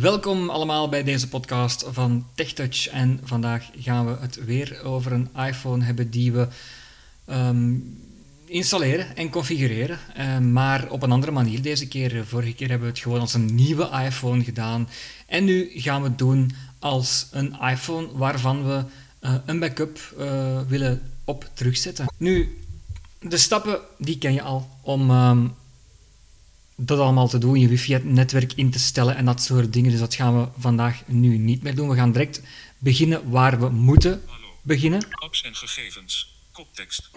Welkom allemaal bij deze podcast van TechTouch. En vandaag gaan we het weer over een iPhone hebben die we ehm, installeren en configureren. eh, maar op een andere manier deze keer. Vorige keer hebben we het gewoon als een nieuwe iPhone gedaan. En nu gaan we het doen als een iPhone waarvan we eh, een backup eh, willen op terugzetten. Nu, de stappen die ken je al om ehm, dat allemaal te doen, je wifi-netwerk in te stellen en dat soort dingen. Dus dat gaan we vandaag nu niet meer doen. We gaan direct beginnen waar we moeten beginnen. Apps en gegevens. Koptekst.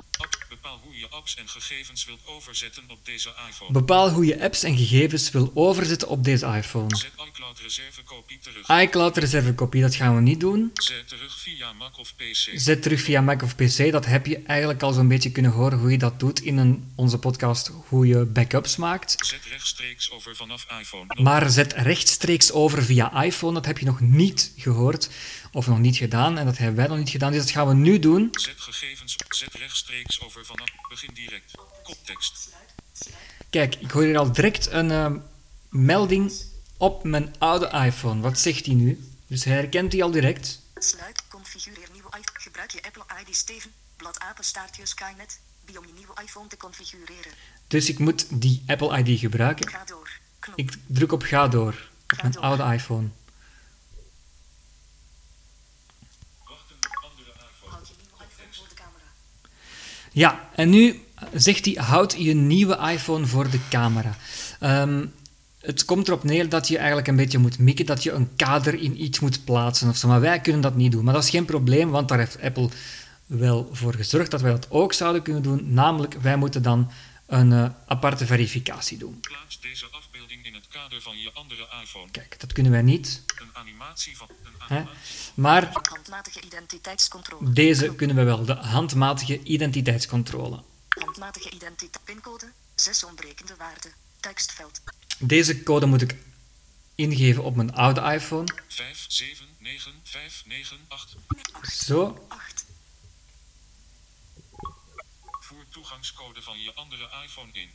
Bepaal hoe je apps en gegevens wilt overzetten op deze iPhone. Bepaal hoe je apps en gegevens wil overzetten op deze iPhone. Zet iCloud reservekopie terug. iCloud reservekopie, dat gaan we niet doen. Zet terug via Mac of PC. Zet terug via Mac of PC. Dat heb je eigenlijk al zo'n beetje kunnen horen hoe je dat doet in een, onze podcast, hoe je backups maakt. Zet rechtstreeks over vanaf iPhone. Maar zet rechtstreeks over via iPhone, dat heb je nog niet gehoord of nog niet gedaan. En dat hebben wij nog niet gedaan, dus dat gaan we nu doen. Zet gegevens. Zet rechtstreeks over vanaf. Begin direct. Koptekst. Kijk, ik hoor hier al direct een eh, melding op mijn oude iPhone. Wat zegt hij nu? Dus hij herkent die al direct. Sluit, configureer nieuwe iPhone. Gebruik je Apple ID Steven, blad apenstaartje Skynet, die om je nieuwe iPhone te configureren. Dus ik moet die Apple ID gebruiken. Ga door. Knop. Ik druk op ga door op mijn oude iPhone. Wachten op andere iPhone. Houd je nieuwe iPhone voor de camera. Ja, en nu zegt hij: houd je nieuwe iPhone voor de camera. Ehm, het komt erop neer dat je eigenlijk een beetje moet mikken, dat je een kader in iets moet plaatsen of zo. Maar wij kunnen dat niet doen. Maar dat is geen probleem, want daar heeft Apple wel voor gezorgd dat wij dat ook zouden kunnen doen. Namelijk, wij moeten dan een eh, aparte verificatie doen. Plaats deze afbeelding in het kader van je andere iPhone. Kijk, dat kunnen wij niet. Een animatie van. Een animatie. Maar Handmatige identiteitscontrole. deze kunnen we wel, de handmatige identiteitscontrole. Handmatige identiteit. Pincode. Zes ontbrekende waarden. Tekstveld. Deze code moet ik ingeven op mijn oude iPhone. 5, 7, 9, 5, 9, 8. 8. Zo. 8. Voer toegangscode van je andere iPhone in.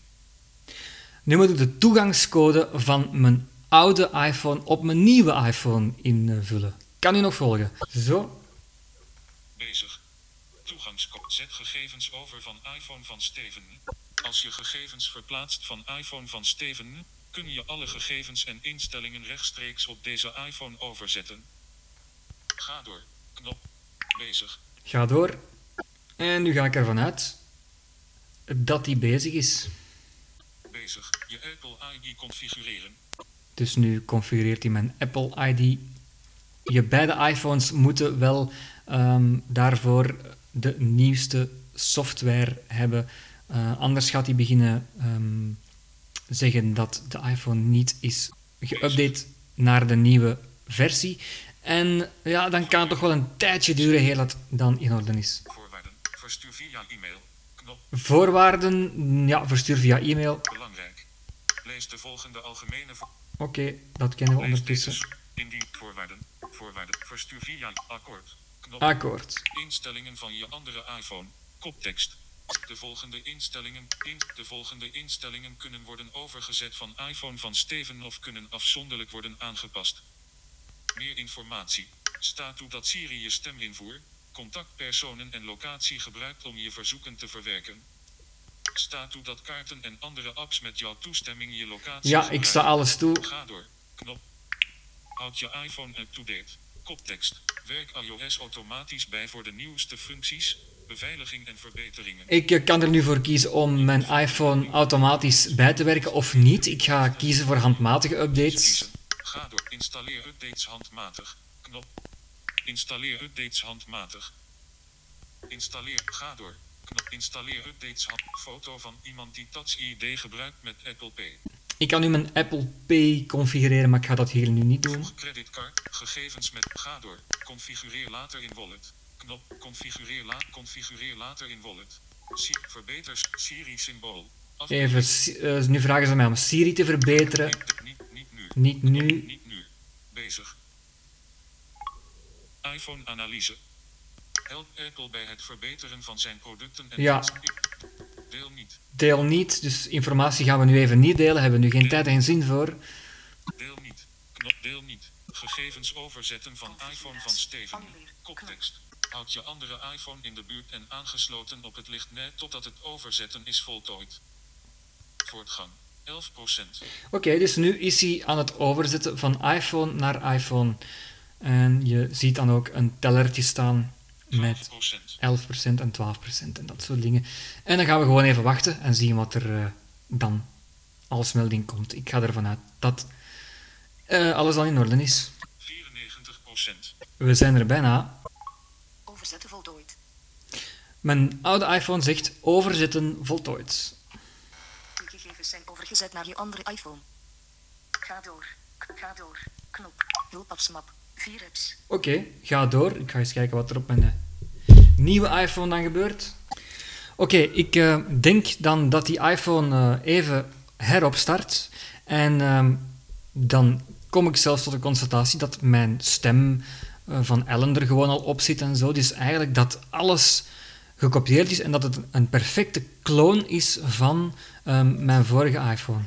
Nu moet ik de toegangscode van mijn oude iPhone op mijn nieuwe iPhone invullen. Kan u nog volgen? Zo. Bezig. Toegangscode. Zet gegevens over van iPhone van Steven. Als je gegevens verplaatst van iPhone van Steven, kun je alle gegevens en instellingen rechtstreeks op deze iPhone overzetten. Ga door. Knop. Bezig. Ga door. En nu ga ik ervan uit dat die bezig is. Bezig. Je Apple ID configureren. Dus nu configureert hij mijn Apple ID. Je beide iPhones moeten wel ehm, daarvoor de nieuwste software hebben. Eh, anders gaat hij beginnen ehm, zeggen dat de iPhone niet is geüpdate naar de nieuwe versie. En ja, dan kan het toch wel een tijdje duren eer dat dan in orde is. Voorwaarden. Verstuur via e-mail. Voorwaarden, ja, verstuur via e-mail. Belangrijk. Lees de volgende algemene Oké, dat kennen we Lees ondertussen. deze. Indien voorwaarden. Voorwaarden. Verstuur via akkoord. Knop. Akkoord. Instellingen van je andere iPhone. Koptekst. De volgende instellingen, in, de volgende instellingen kunnen worden overgezet van iPhone van Steven of kunnen afzonderlijk worden aangepast. Meer informatie. Staat toe dat Siri je steminvoer, contactpersonen en locatie gebruikt om je verzoeken te verwerken. Staat toe dat kaarten en andere apps met jouw toestemming je locatie Ja, ik sta alles toe. Ga door. Knop. Houd je iPhone up-to-date. Koptekst. Werk iOS automatisch bij voor de nieuwste functies, beveiliging en verbeteringen. Ik eh, kan er nu voor kiezen om mijn iPhone automatisch bij te werken of niet. Ik ga kiezen voor handmatige updates. Ga door. Installeer updates handmatig. Knop. Installeer updates handmatig. Installeer. Ga door. Knop. Installeer updates hand. Foto van iemand die Touch ID gebruikt met Apple Pay. Ik kan nu mijn Apple Pay configureren, maar ik ga dat hier nu niet doen. Voeg creditcard. Gegevens met. Ga door. Configureer later in wallet. Knop. Configureer, la configureer later in wallet. Si verbeter Siri symbool. Even, eh, nu vragen ze mij om Siri te verbeteren. Niet, niet, niet nu. Niet nu. Niet nu. Bezig. iPhone-analyse. Help Apple bij het verbeteren van zijn producten en Ja. Deel niet. Deel niet, dus informatie gaan we nu even niet delen. Hebben we nu geen tijd en zin voor. Deel niet. Nog deel niet. Gegevens overzetten van iPhone van Steven. Koptekst. Houd je andere iPhone in de buurt en aangesloten op het lichtnet totdat het overzetten is voltooid. Voortgang. 11%. Oké, dus nu is hij aan het overzetten van iPhone naar iPhone. En je ziet dan ook een tellertje staan met 12%. 11% en 12% en dat soort dingen. En dan gaan we gewoon even wachten en zien wat er eh, dan als melding komt. Ik ga ervan uit dat eh, alles al in orde is. 94%. We zijn er bijna. Overzetten voltooid. Mijn oude iPhone zegt overzetten voltooid. Uw gegevens zijn overgezet naar je andere iPhone. Ga door. Ga door. Knop. Hulpapsmap. 4 apps. Oké, ga door. Ik ga eens kijken wat er op mijn eh, nieuwe iPhone dan gebeurt. Oké, ik eh, denk dan dat die iPhone eh, even heropstart. En ehm, dan kom ik zelfs tot de constatatie dat mijn stem van Ellen er gewoon al op zit en zo. Dus eigenlijk dat alles gekopieerd is en dat het een perfecte kloon is van ehm, mijn vorige iPhone.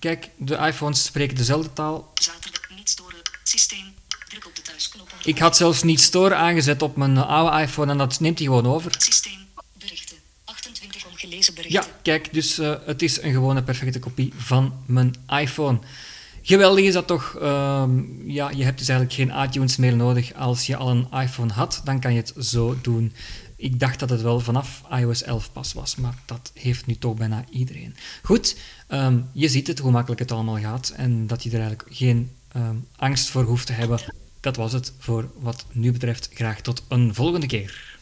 Kijk, de iPhones spreken dezelfde taal. Zaterdag niet storen. Systeem. Druk op de thuisknop. Ik had zelfs niet store aangezet op mijn oude iPhone en dat neemt hij gewoon over. Systeem. Berichten. 28 ongelezen berichten. Ja, kijk, dus eh, het is een gewone perfecte kopie van mijn iPhone. Geweldig is dat toch? Ehm, ja, je hebt dus eigenlijk geen iTunes meer nodig. Als je al een iPhone had, dan kan je het zo doen. Ik dacht dat het wel vanaf iOS 11 pas was, maar dat heeft nu toch bijna iedereen. Goed, ehm, je ziet het, hoe makkelijk het allemaal gaat en dat je er eigenlijk geen ehm, angst voor hoeft te hebben. Dat was het voor wat nu betreft. Graag tot een volgende keer.